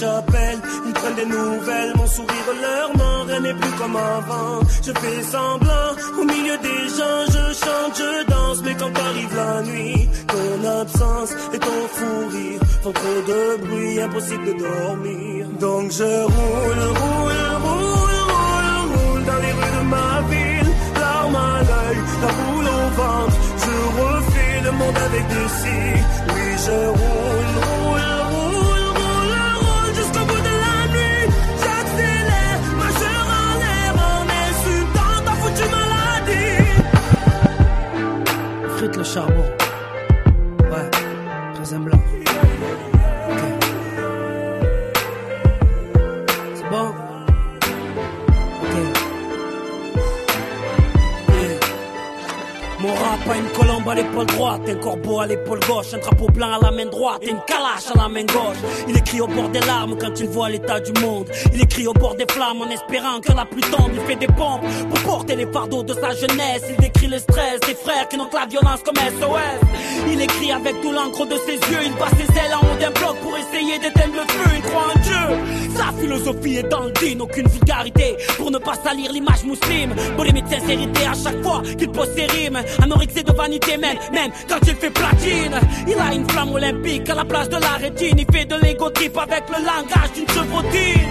Appellent, ils prennent des nouvelles, mon sourire leur ment, rien n'est plus comme avant. Je fais semblant, au milieu des gens, je chante, je danse, mais quand arrive la nuit, ton absence et ton fou rire font trop de bruit, impossible de dormir. Donc je roule, roule, roule, roule, roule dans les rues de ma ville, larmes à l'œil, la boule au ventre. Je refais le monde avec des cils. Oui, je roule, roule, charbon. Ouais, raisin blanc. Ok. C'est bon? Ok. Yeah. Mon rap a une colombe à l'épaule droite, un corbeau à l'épaule gauche, un drapeau blanc à la main droite et une calache à la main gauche. Il écrit au bord des larmes quand il voit l'état du monde. Il écrit au bord des flammes en espérant que la pluie tombe. Il fait des pompes pour porter les fardeaux de sa jeunesse. Il décrit le stress des frères qui notent la violence comme SOS. Il écrit avec tout l'encre de ses yeux. Il passe ses ailes en haut d'un bloc pour essayer d'éteindre le feu. Il croit en Dieu. Sa philosophie est dans le aucune vulgarité pour ne pas salir l'image musulmane. Polémique de sincérité à chaque fois qu'il pose ses rimes. Anorexie de vanité même, même quand il fait platine. Il a une flamme olympique à la place de la rétine. Il fait de l'ego avec le langage d'une chevrotine.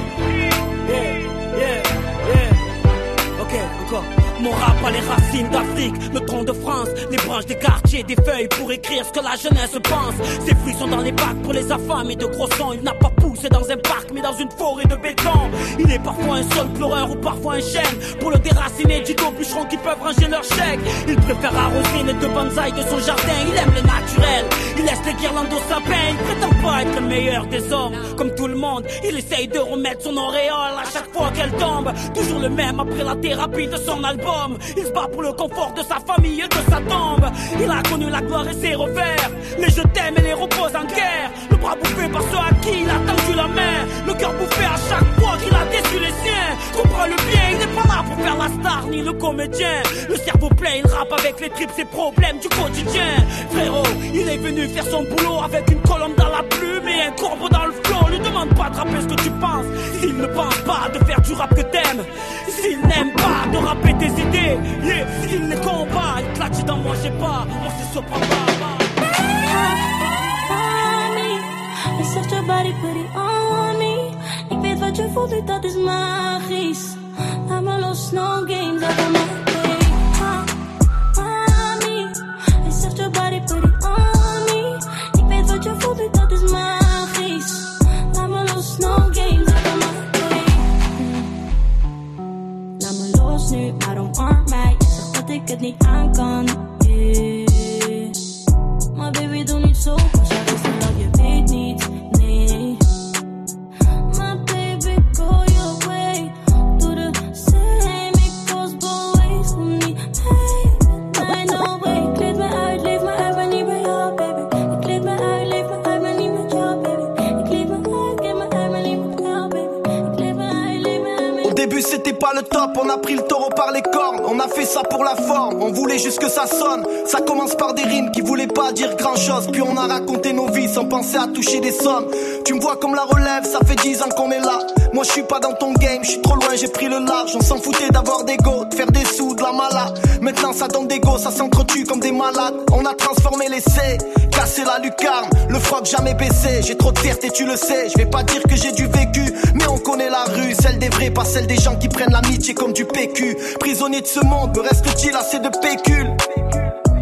Yeah, yeah, yeah. Ok, encore. Mon rap a les racines d'Afrique, le tronc de France, les branches des quartiers, des feuilles pour écrire ce que la jeunesse pense. Ses fruits sont dans les bacs pour les affamés de gros sang. Il n'a pas poussé dans un parc, mais dans une forêt de béton. Il est parfois un seul pleureur ou parfois un chêne. Pour le déraciner, dit aux bûcherons qui peuvent ranger leur chèque. Il préfère arroser les deux bonsaïs de son jardin. Il aime le naturel, il laisse les guirlandes au sapin. Il prétend pas être le meilleur des hommes. Comme tout le monde, il essaye de remettre son auréole à chaque fois qu'elle tombe. Toujours le même après la thérapie de son album. Il se bat pour le confort de sa famille et de sa tombe. Il a connu la gloire et ses revers. Les je t'aime et les repose en guerre. Le bras bouffé par ceux à qui il a Le cœur bouffé à chaque fois qu'il a déçu les siens. Comprends le bien, il n'est pas là pour faire la star ni le comédien. Le cerveau plein, il rappe avec les tripes, ses problèmes du quotidien. Frérot, il est venu faire son boulot avec une colonne dans la plume et un corbeau dans le flot. Lui demande pas de rapper ce que tu penses. S'il ne pense pas de faire du rap que t'aimes. S'il n'aime pas de rapper tes idées. Yeah. S'il les combat, il te l'a dit dans moi, j'ai pas. On se surprend pas. Hij zegt je body, put it on me. Ik weet wat je voelt, dat is magisch. Laat me los, no games, dat is on a raconté nos vies sans penser à toucher des sommes. Tu me vois comme la relève, ça fait 10 ans qu'on est là. Moi je suis pas dans ton game, je suis trop loin, j'ai pris le large. On s'en foutait d'avoir des go, de faire des sous, de la malade. Maintenant ça donne des go, ça s'entretue comme des malades. On a transformé les C, cassé la lucarne, le froc jamais baissé. J'ai trop de fierté, tu le sais. Je vais pas dire que j'ai du vécu, mais on connaît la rue, celle des vrais, pas celle des gens qui prennent l'amitié comme du PQ. Prisonnier de ce monde, me reste-t-il assez de pécule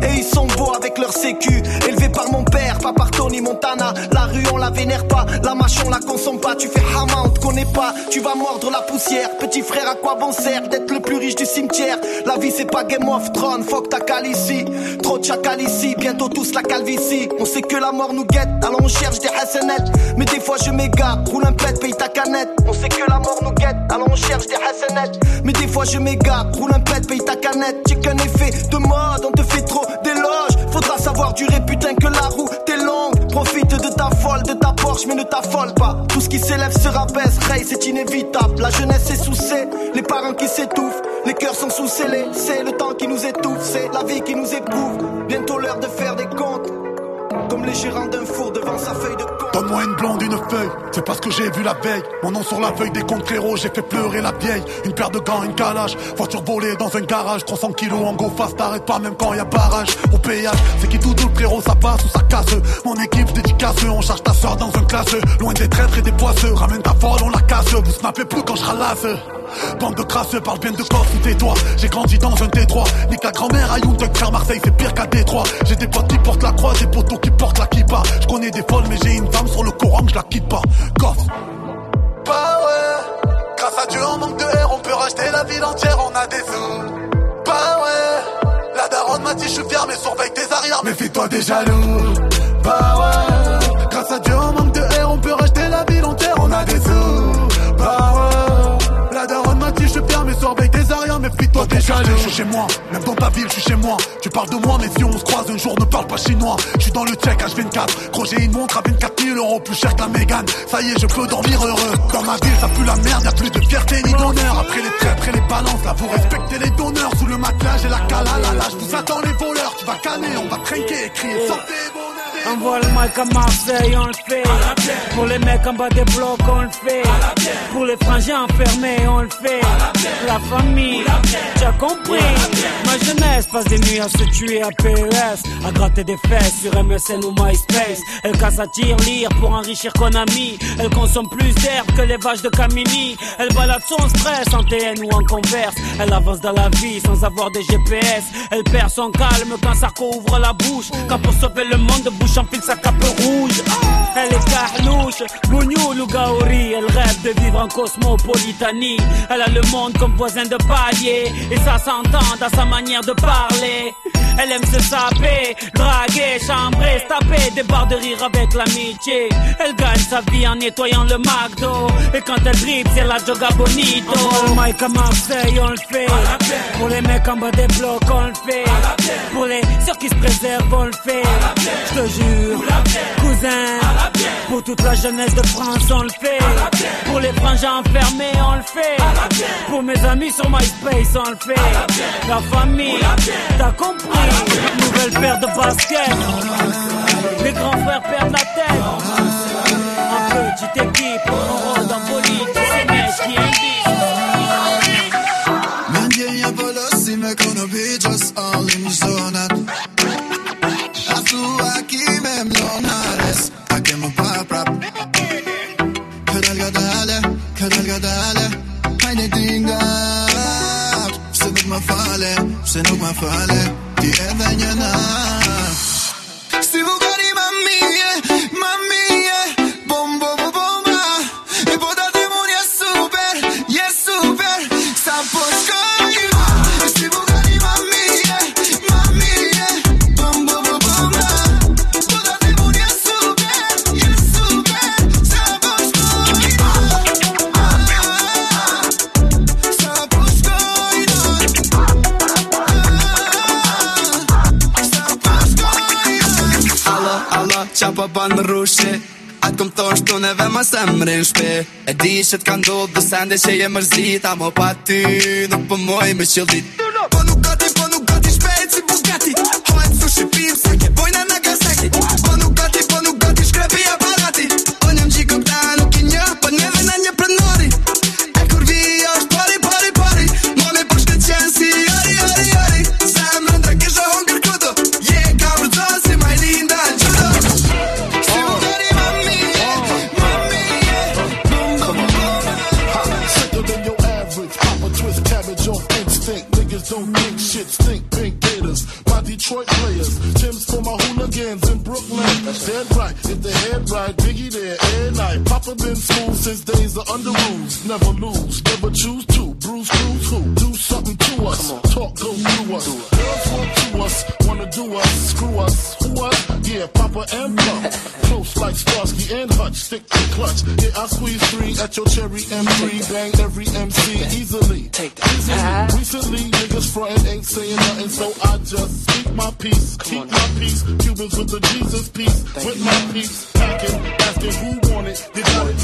et ils sont beaux avec leur sécu Élevé par mon père, pas par Tony Montana. La rue on la vénère pas, la mâche on la consomme pas. Tu fais hama, on te connaît pas, tu vas mordre la poussière. Petit frère à quoi bon sert d'être le plus riche du cimetière? La vie c'est pas Game of Thrones, fuck ta cale Trop de chacal ici, bientôt tous la calvitie. On sait que la mort nous guette, alors on cherche des hassanettes Mais des fois je m'égare, roule un pet, paye ta canette. On sait que la mort nous guette, alors on cherche des hassanettes Mais des fois je m'égare, roule un pet, paye ta canette. J'ai qu'un effet de mode, on te fait trop d'éloges Faudra savoir durer putain que la roue t'es longue Profite de ta folle de ta Porsche, mais ne t'affole pas. Tout ce qui s'élève se rabaisse, Ray, c'est inévitable. La jeunesse est sous les parents qui s'étouffent, les cœurs sont sous. C'est le temps qui nous étouffe, c'est la vie qui nous éprouve. Bientôt l'heure de faire des comptes. Comme les gérants d'un four devant sa feuille de compte. Donne-moi une blonde, une feuille, c'est parce que j'ai vu la veille. Mon nom sur la feuille des comptes frérot, j'ai fait pleurer la vieille. Une paire de gants, une calage, voiture volée dans un garage. 300 kilos en go fast, t'arrêtes pas même quand y a barrage. Au péage, c'est qui tout le frérot, ça passe ou ça casse. Mon équipe dédicace, on charge ta soeur dans un classe. Loin des traîtres et des poisseux, ramène ta folle, on la casse. Vous snappez plus quand je ralasse. Bande de crasseux, parle bien de corps sous tes doigts. J'ai grandi dans un Détroit. Nique la grand-mère à Young frère Marseille, c'est pire qu'à Détroit. J'ai des potes qui portent la croix, des poteaux qui portent la kippa. Je connais des folles, mais j'ai une femme sur le courant, je la quitte pas. Goff. Bah ouais, grâce à Dieu, en manque de air, on peut racheter la ville entière, on a des sous. Bah ouais, la daronne m'a dit, je suis fier, mais surveille tes arrières, méfie-toi des jaloux. Bah ouais, grâce à Dieu, on Je suis chez moi, même dans ta ville je suis chez moi. Tu parles de moi mais si on se croise un jour ne parle pas chinois. Je suis dans le check H24 Gros j'ai une montre à 24 000 euros plus cher que la Mégane Ça y est je peux dormir heureux. Dans ma ville ça pue la merde. Y'a plus de fierté ni d'honneur. Après les traits, après les balances là vous respectez les donneurs. Sous le matelas j'ai la cala la lâche. Vous attend les voleurs. Tu vas canner on va trinquer et crier sortez Envoie le mic à Marseille, on le fait. Pour les mecs en bas des blocs, on le fait. Pour les frangins enfermés, on le fait. La famille, tu as compris. Ma jeunesse passe des nuits à se tuer à PES, à gratter des fesses sur MSN ou MySpace. Elle casse à tir lire pour enrichir Konami. Elle consomme plus d'herbe que les vaches de Camini. Elle balade son stress en TN ou en converse. Elle avance dans la vie sans avoir des GPS. Elle perd son calme quand Sarko ouvre la bouche. Quand pour sauver le monde, bouche enfile sa cape rouge. Elle est carlouche, bougnoul ou gaori. Elle rêve de vivre en cosmopolitanie. Elle a le monde comme voisin de palier. Et ça s'entend dans sa manière de parler. Elle aime se saper, draguer, chambrer, taper des barres de rire avec l'amitié. Elle gagne sa vie en nettoyant le McDo. Et quand elle dribble, c'est la joga bonito. le Mike à Marseille, on le fait. Pour les mecs en bas des blocs, on le fait. Pour les ceux qui se préservent, on le fait. Cousin. Pour toute la jeunesse de France, on le fait. Pour les frangins enfermés, on le fait. Pour mes amis sur MySpace, on le fait. La famille, t'as compris. Nouvelle paire de baskets. Les grands frères perdent la tête. Sende që je mërzit A mo pa ty nuk për moj me qëllit. Po nuk gati, po nuk gati shpejt si Bugatti. Hojnë sushi pim sake, bojna Nagasaki Never lose,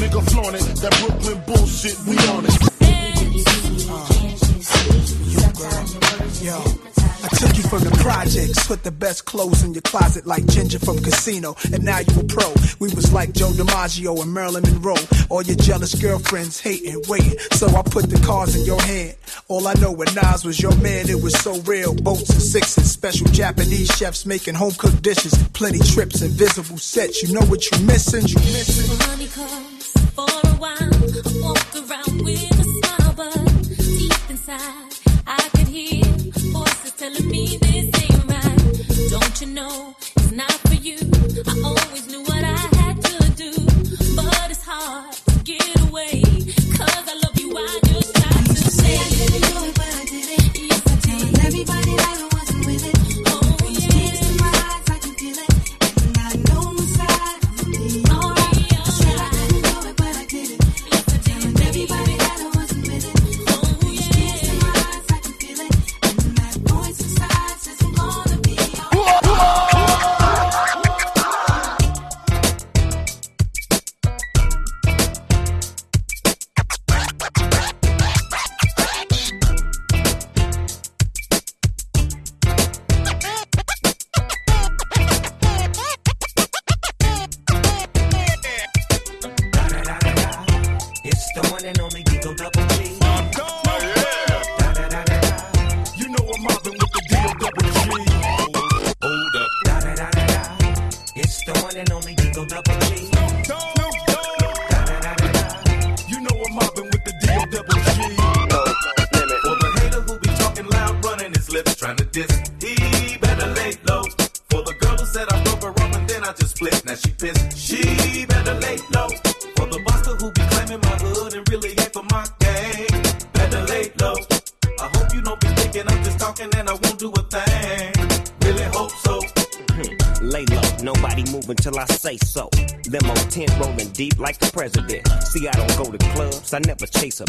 nigga flaunt it. That Brooklyn bullshit, we on it. Yo, I took you from the projects, put the best clothes in your closet like Ginger from Casino, and now you a pro. We was like Joe DiMaggio and Marilyn Monroe. All your jealous girlfriends hating, waiting. So I put the cards in your hand. All I know with Nas was your man, it was so real. Boats and sixes, special Japanese chefs making home cooked dishes, plenty trips, invisible sets. You know what you missing? You missing? Know it's not for you? I always knew what I had to do, but it's hard say so. Limo tent rolling deep like the president. See, I don't go to clubs, I never chase a.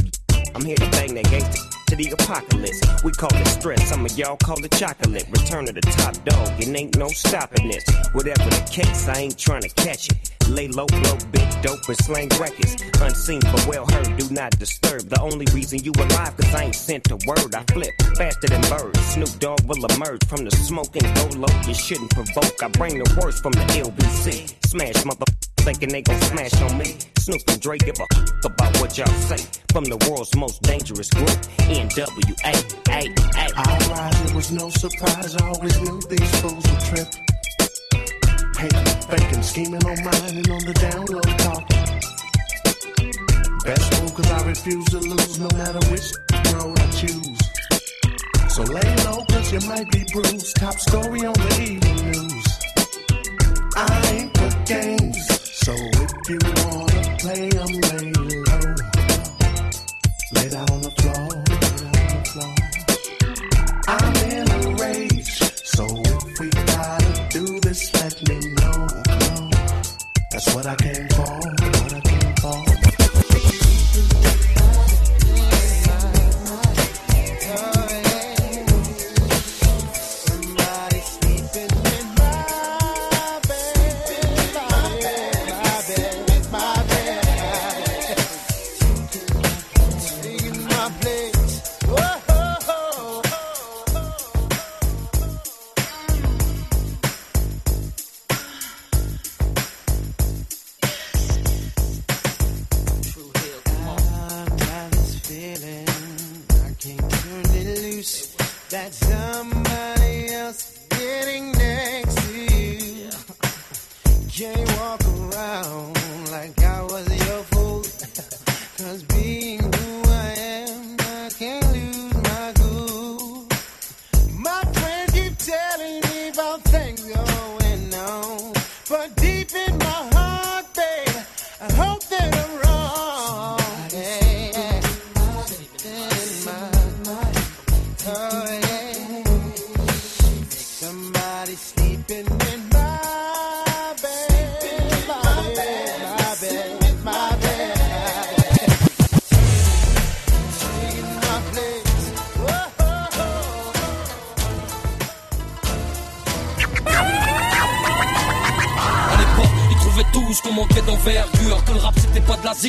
I'm here to bang that gangster to the apocalypse. We call it stress, some of y'all call it chocolate. Return to the top dog, it ain't no stopping this. Whatever the case, I ain't trying to catch it. Lay low, blow big dope and slang records. Unseen but well heard, do not disturb. The only reason you alive, cause I ain't sent a word. I flip faster than birds. Snoop Dogg will emerge from the smoke and go low. You shouldn't provoke. I bring the worst from the LBC. Smash mother thinking they gon' smash on me. Snoop and Dre give a f- about what y'all say. From the world's most dangerous group, NWA. I rise, it was no surprise. I always knew these fools would trip. Hating, faking, scheming on mine and on the down low talking. Best move cause I refuse to lose no matter which road I choose. So lay low cause you might be bruised. Top story on the evening news. I ain't for games. So if you wanna play, I'm lay low. Lay down on the floor, lay down on the floor. I'm in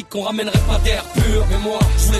qu'on ramènerait pas d'air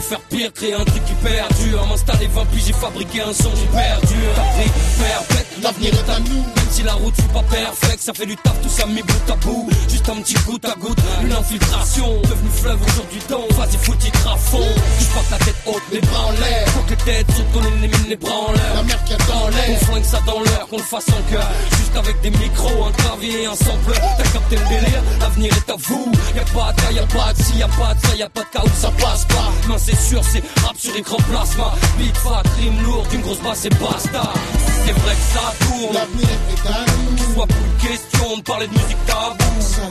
faire pire, créer un truc qui perdure. M'installer 20 puis j'ai fabriqué un son hyper dur. T'as pris, perpète, l'avenir est à nous. Même si la route fut pas perfecte, ça fait du taf, tout ça mis bout à bout. Juste un petit goutte à goutte, une infiltration. Devenu fleuve aujourd'hui donc, vas-y foutu à fond. Je la tête haute, les bras en l'air. Faut que les têtes sautent, qu'on élimine les bras en l'air. La mer qui est dans l'air. On flingue ça dans l'air, qu'on le fasse en cœur. Juste avec des micros, un clavier un sample. T'as capté le délire, l'avenir est à vous. Y'a pas de cas, y'a pas de si, y'a pas de ça, y'a pas de cas où ça passe pas. C'est sûr, c'est sur écran plasma. Beat fat, rime lourd, d'une grosse basse et basta. C'est vrai que ça tourne. L'avenir est à nous. Soit plus question de parler de musique tabou. Ça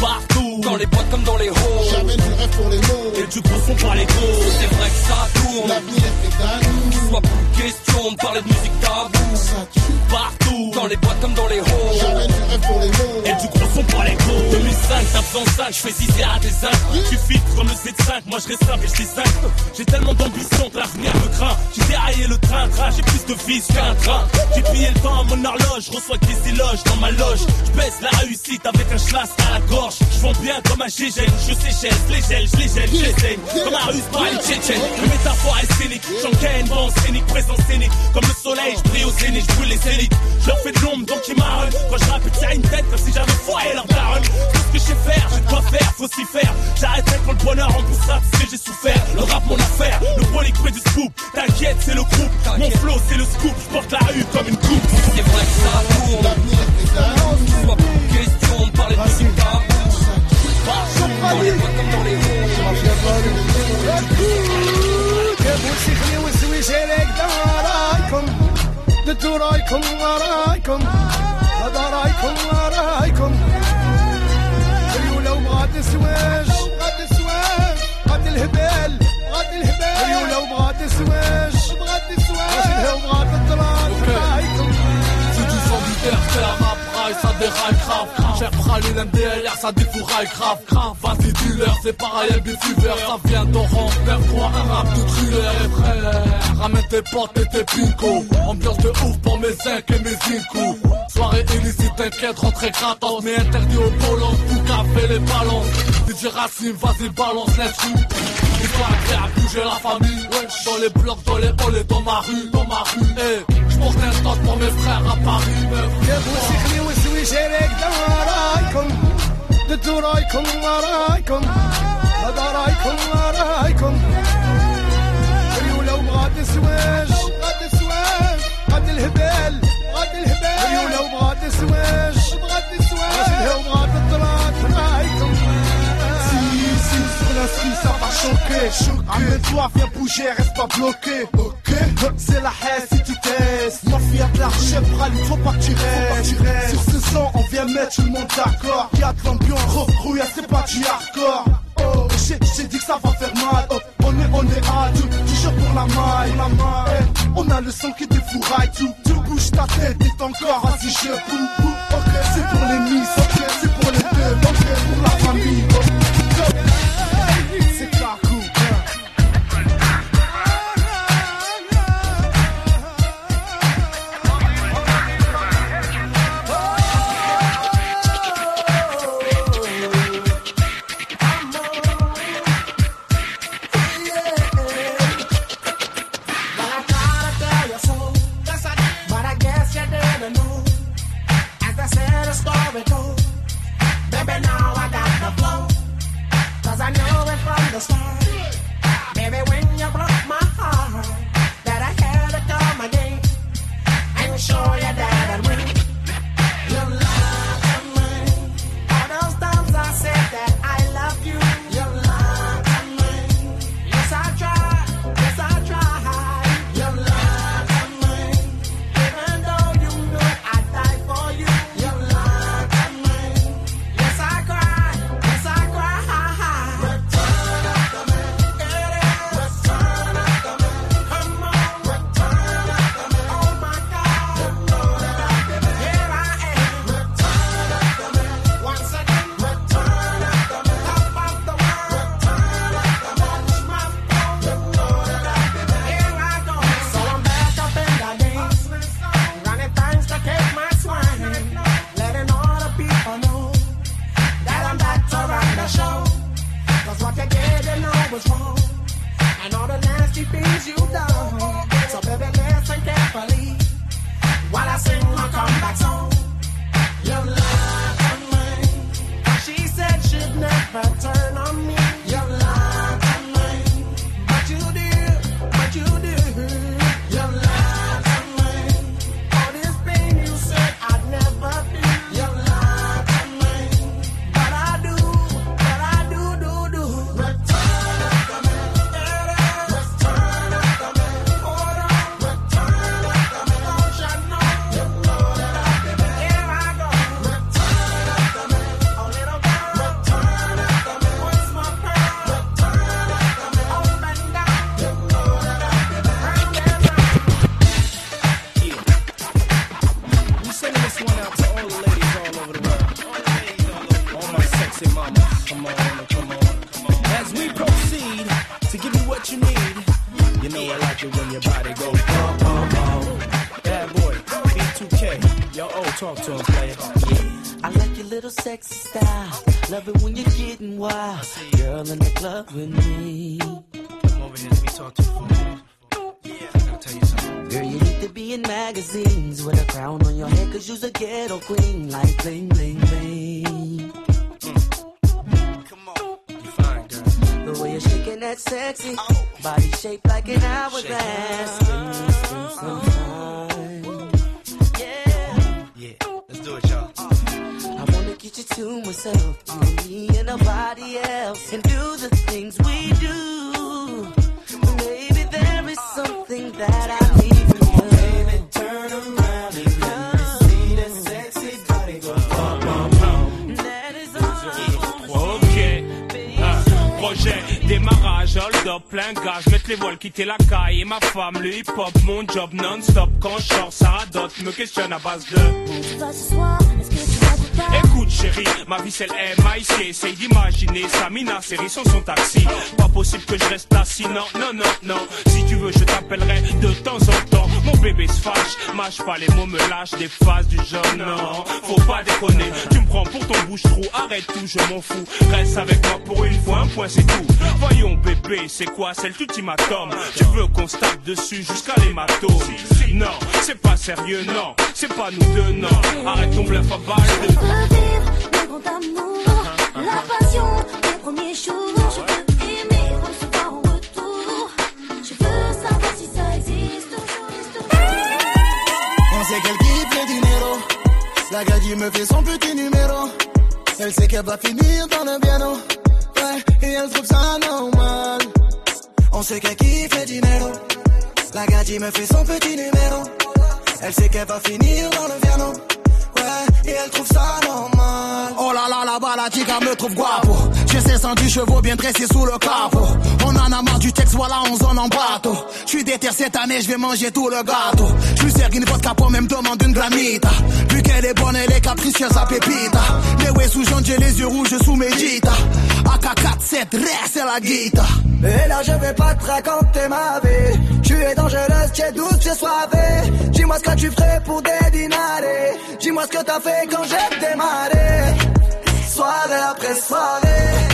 partout, dans les boîtes comme dans les halls. Jamais du rêve pour les mots. Et du coup, sont pas les gros. C'est vrai que ça tourne. L'avenir est à nous. Soit plus question de parler de musique tabou. Ça partout, dans les boîtes comme dans les halls. Jamais du rêve pour les mots. Et du gros son pour les gros 2005, t'as besoin 5, je fais 6 à des 5 Tu filtres comme le Z5, moi je reste simple et je 5 J'ai tellement d'ambition que l'avenir me craint J'ai déraillé le train, train, j'ai plus de vis qu'un train. J'ai plié le temps à mon horloge, reçois des éloges dans ma loge. Je baisse la réussite avec un schlass à la gorge. Je vends bien comme un GG, je séchelle, je les gèle, je les gèle, je les saigne Comme un russe par une tchétchène. Le métaphore est scénique, j'encaîne, vent scénique, présence scénique. Comme le soleil, je brille au zénith, je brûle les élites Je leur fais de l'ombre donc ils marronnent. Quand je rappe, tiens une tête comme si j'avais foiré leur daronne. Tout ce que je sais faire, je dois faire, faut s'y faire. J'arrêterai quand le bonheur en poussera tout ce que j'ai souffert. Le rap mon affaire, brolic fait du scoop T'inquiète c'est le groupe, mon flow c'est le scoop Je porte la rue comme une coupe C'est vrai que ça tourne L'avenir est à nous. Soit plus question de parler de musique tabou Dans les boîtes comme dans les halls موسيقي وسوي شارك درايكم دتو رايكم ورايكم هذا رايكم ورايكم ريولا وبغات السواج بغات السواج بغات الهبال بغات الهبال ريولا وبغات السواج بغات السواج وبغات الطلاق رايكم C'est du sang du terre, c'est la rap raille, ça déraille grave, grave. Chef praline MDLR, ça défouraille grave, grave. Vas-y dealer, c'est pareil, elle fever, ça vient d'Orange, 9-3, un rap de thriller. Et frère, ramène tes potes et tes picots. Ambiance de ouf pour mes zinc et mes incous. Soirée illicite, t'inquiète, rentrée gratos, mais interdit au volant, tout café les balances. DJ Racine, vas-y balance les sous. J'claque, à bouger la famille. Dans les blocs, dans les halls et dans ma rue, dans ma rue. eh Hey, j'monte un stand pour mes frères à Paris. يا بو سخلي وسويش عليك دوا رايكم دتو رايكم ورايكم هذا رايكم ورايكم ريولة وغاد سواج غاد سواج غاد الهبال غاد الهبال Amène-toi, viens bouger, reste pas bloqué. Ok, c'est la haine si tu testes. Mafia de la chef, il faut pas que tu restes. Sur ce son, on vient mettre tout le monde d'accord. Y'a de l'ambiance, rouille, c'est pas du hardcore. Oh, j'ai dit que ça va faire mal. Oh, on est, on est à deux, toujours pour la maille. La maille. Eh, on a le son qui défouraille tout. Tu bouges ta tête et encore, vas-y, je bouge. Ok, c'est pour les miss, ok, c'est pour les deux, over here, let me to you for a minute. I gotta tell you something. Girl, you need to be in magazines with a crown on your head, cause you's a ghetto queen. Like bling, bling, bling. The way you're shaking that sexy oh. body shaped like an hourglass. Me some, uh-huh. some. Yeah. Yeah, let's do it, y'all. I wanna get you to myself, you me and nobody else, and do the things we do. Démarrage, hold up, plein gage, mettre les voiles, quitter la caille. Et ma femme, le hip hop, mon job non-stop. Quand je sors, ça radote, me questionne à base de. Tu vas ce soir, est-ce que tu Écoute chérie, ma vie c'est le MIC Essaye d'imaginer Samina, série sur son taxi. Pas possible que je reste assis, non, non, non, non. Si tu veux je t'appellerai de temps en temps. Mon bébé se fâche, mâche pas les mots, me lâche des phases du genre Non, faut pas déconner, tu me prends pour ton bouche-trou Arrête tout, je m'en fous, reste avec moi pour une fois, un point c'est tout. Voyons bébé, c'est quoi, c'est l'ultimatum Tu veux qu'on se dessus jusqu'à l'hématome? Non, c'est pas sérieux, non, c'est pas nous deux, non. Arrête ton bluff à balle de Me fait son petit numéro. Elle sait qu'elle va finir dans le piano. Ouais, et elle trouve ça normal. On sait qu'elle kiffe le dinero. La gadie me fait son petit numéro. Elle sait qu'elle va finir dans le piano. Et elle trouve ça normal. Oh là là, là-bas, la chica me trouve guapo. J'ai 610 chevaux bien dressés sous le capot. On en a marre du texte, voilà, on zone en bateau. J'suis déter cette année, je vais manger tout le gâteau. J'lui sers une vodka pour même demande une granita. Vu qu'elle est bonne, elle est capricieuse à pépita. Les ouais sous jaune, j'ai les yeux rouges sous Medita. AK-47, reste c'est la guita. Et là, je vais pas te raconter ma vie. Tu es dangereuse, es douce, tu es soivée. Dis-moi ce que tu ferais pour des dinarés. Dis-moi ce que t'as fait quand j'ai démarré. Soirée après soirée,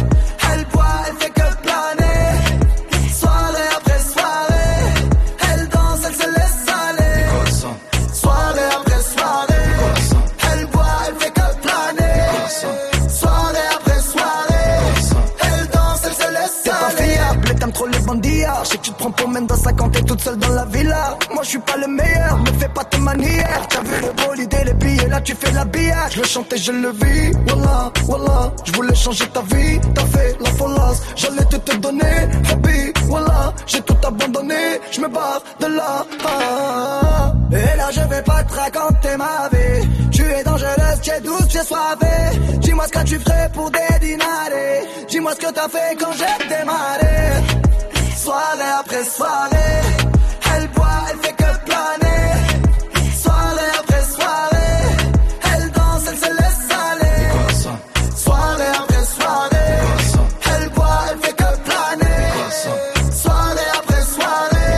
prends même dans 50 t'es toute seule dans la villa. Moi je suis pas le meilleur, me fais pas tes manières. T'as vu le bolide et les billets, là tu fais de l'habillage. Je le chante et je le vis, voilà, voilà. Je voulais changer ta vie, t'as fait la folasse. J'allais te te donner, happy, voilà. J'ai tout abandonné, je me barre de là. Ah. Et là je vais pas te raconter ma vie. Tu es dangereuse, tu es douce, tu es soivée. Dis-moi ce que tu ferais pour des dinarés. Dis-moi ce que t'as fait quand j'ai démarré. Après soirée, elle boit, elle fait que planer. Soirée après soirée, elle danse, elle se laisse aller. Soirée après soirée, elle boit, elle fait que planer. Soirée après soirée,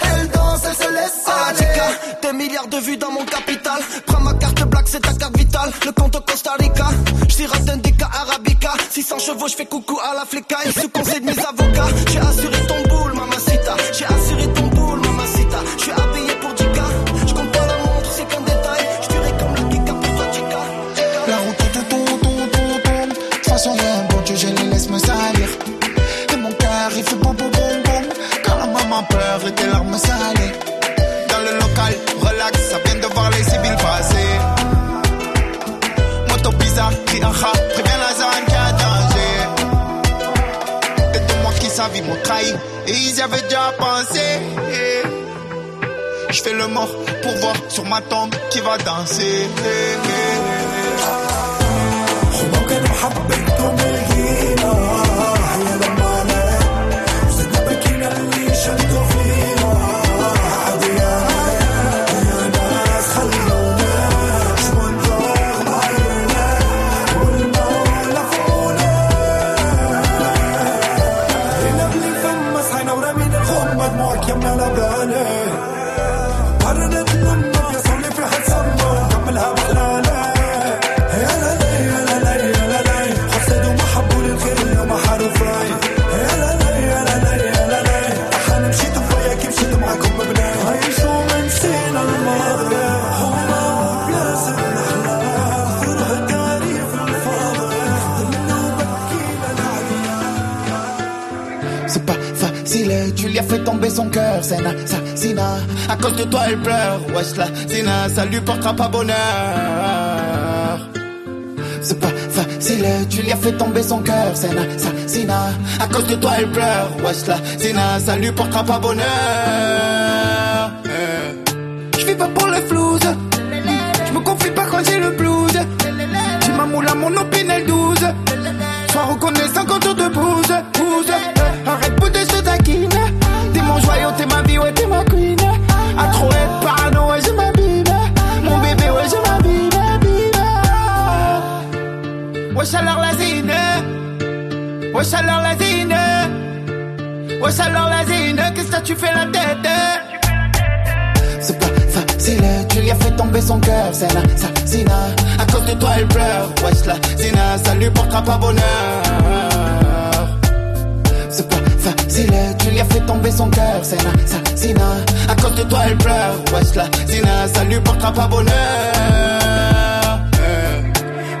elle danse, elle se laisse aller. Des milliards de vues dans mon capital. Prends ma carte black, c'est ta carte vitale. Le compte au Costa Rica. J'tire Indica Arabica. 600 chevaux, j'fais coucou à la danser. Son cœur, c'est assassinat. À cause de toi, elle pleure, wesh la zina, ça lui portera pas bonheur. C'est pas facile, tu lui as fait tomber son cœur, c'est assassinat. À cause de toi, elle pleure, wesh la zina, ça lui portera pas bonheur. Je vis pas pour le flouze, je me confie pas quand j'ai le blues. Tu m'as à mon opinel 12. Sois reconnaissant quand on te pousse. Arrête pour je Wesh alors la. Wesh alors la zine. Wesh alors la zine. Qu'est-ce que tu fais la tête? C'est pas facile, tu lui as fait tomber son cœur, c'est un assassinat. À cause de toi, elle pleure, wesh la zina, ça lui portera pas bonheur. C'est pas facile, tu lui as fait tomber son cœur, c'est un assassinat. À cause de toi, elle pleure, wesh la zina, ça lui portera pas bonheur.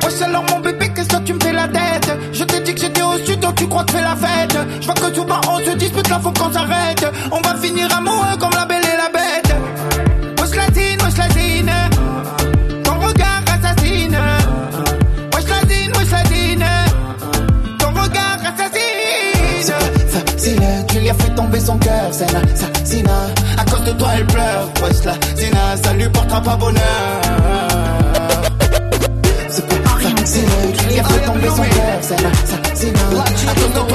Mon bébé, qu'est-ce que tu me fais la tête Je t'ai dit que j'étais au sud, donc tu crois que fais la fête. Je vois que bas, on se dispute, là faut qu'on s'arrête. On va finir amoureux comme la belle et la bête. Wesh la zine, wesh la zine. Ton regard assassine. Wesh la zine, wesh la zine. Ton regard assassine. C'est facile, tu lui as fait tomber son cœur, c'est un assassinat. À cause de toi, elle pleure. Wesh la zina, ça lui portera pas bonheur. Pas as fait tomber son cœur, c'est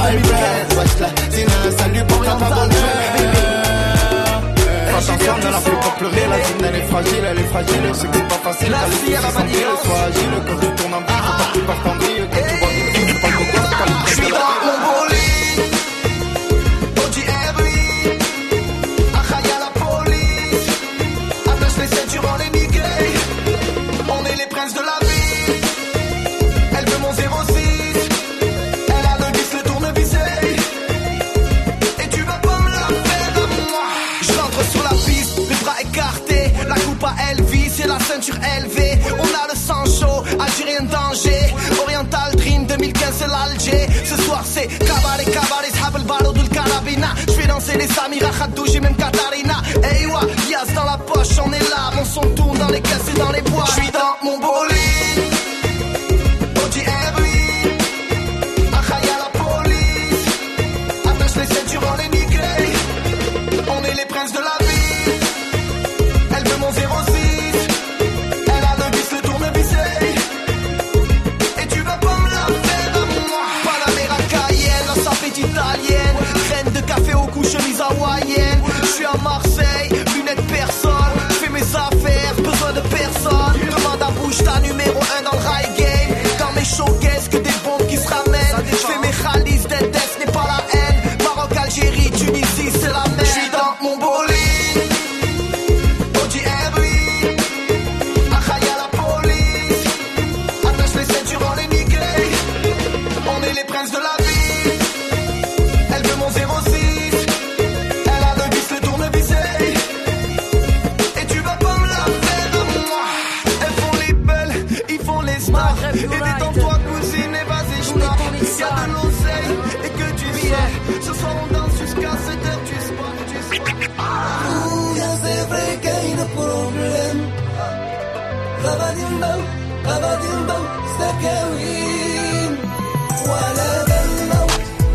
elle pleure. La zina, ça lui portera pas bonheur. Attention, ne la fais pas pleurer, la zine elle est fragile, elle est fragile, c'est que c'est pas facile, t'as les filles sentir, sois agile, quand tu tournes en faut pas que tu partes en vrille, quand tu vois Oriental Dream 2015 c'est l'Alger. Ce soir c'est cabaret, cabaret, Shab le Carabina. Je fais danser les Samira, Khadouji, même Katarina. Hey wa, Yas dans la poche, on est là, mon son tourne dans les caisses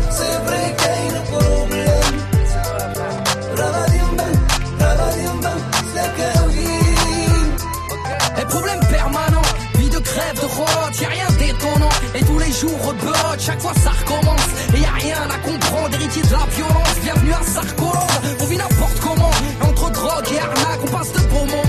C'est vrai qu'il y a un problème. C'est problème permanent. Vie de crève, de route, y'a a rien détonnant. Et tous les jours, bot, chaque fois ça recommence. Et y'a a rien à comprendre, héritier de la violence. Bienvenue à Sacco, on vit n'importe comment. Entre drogue et arnaque, on passe de poumon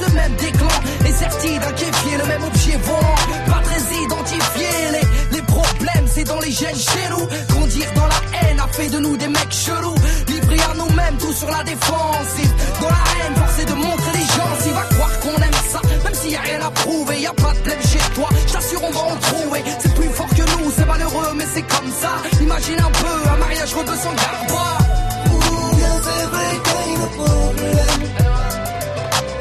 le même déclin. Les RT d'un kéfier, le même objet volant. Pas très identifié, les, les problèmes, c'est dans les gènes chez nous. Grandir dans la haine a fait de nous des mecs chelous. Livrés à nous-mêmes, tout sur la défensive. Dans la haine, forcé de montrer les gens. S'il va croire qu'on aime ça, même s'il y a rien à prouver, y a pas de blême chez toi. J'assure, on va en trouver. C'est plus fort que nous, c'est malheureux, mais c'est comme ça. Imagine un peu un mariage rebeu sans garde. Ouh, bien.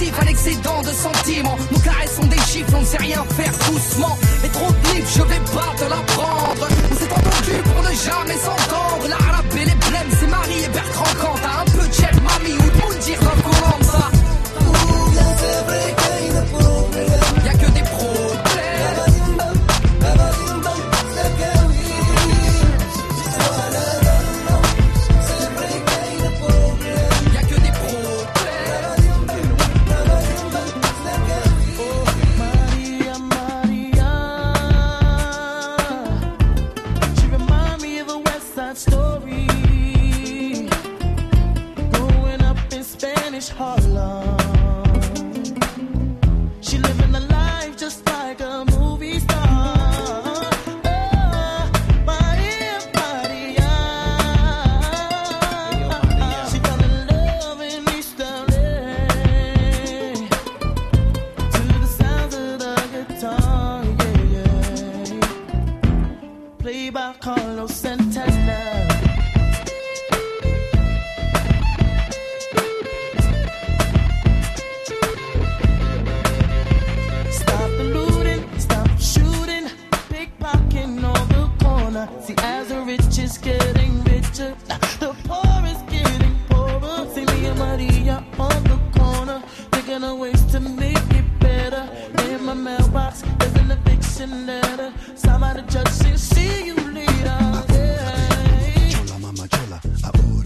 passif à l'excédent de sentiments. nous caressons des chiffres, on ne sait rien faire doucement. Et trop de je vais battre la I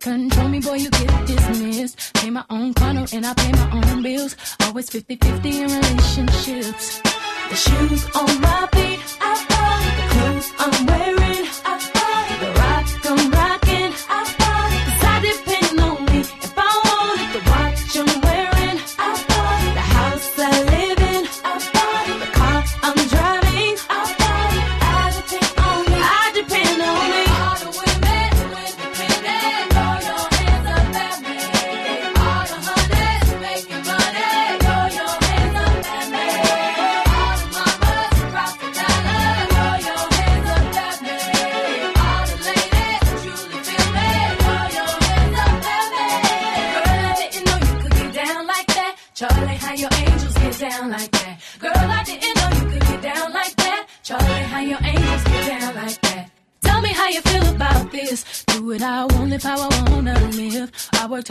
control me, boy, you get dismissed. Pay my own condo and I pay my own bills. Always 50 50 in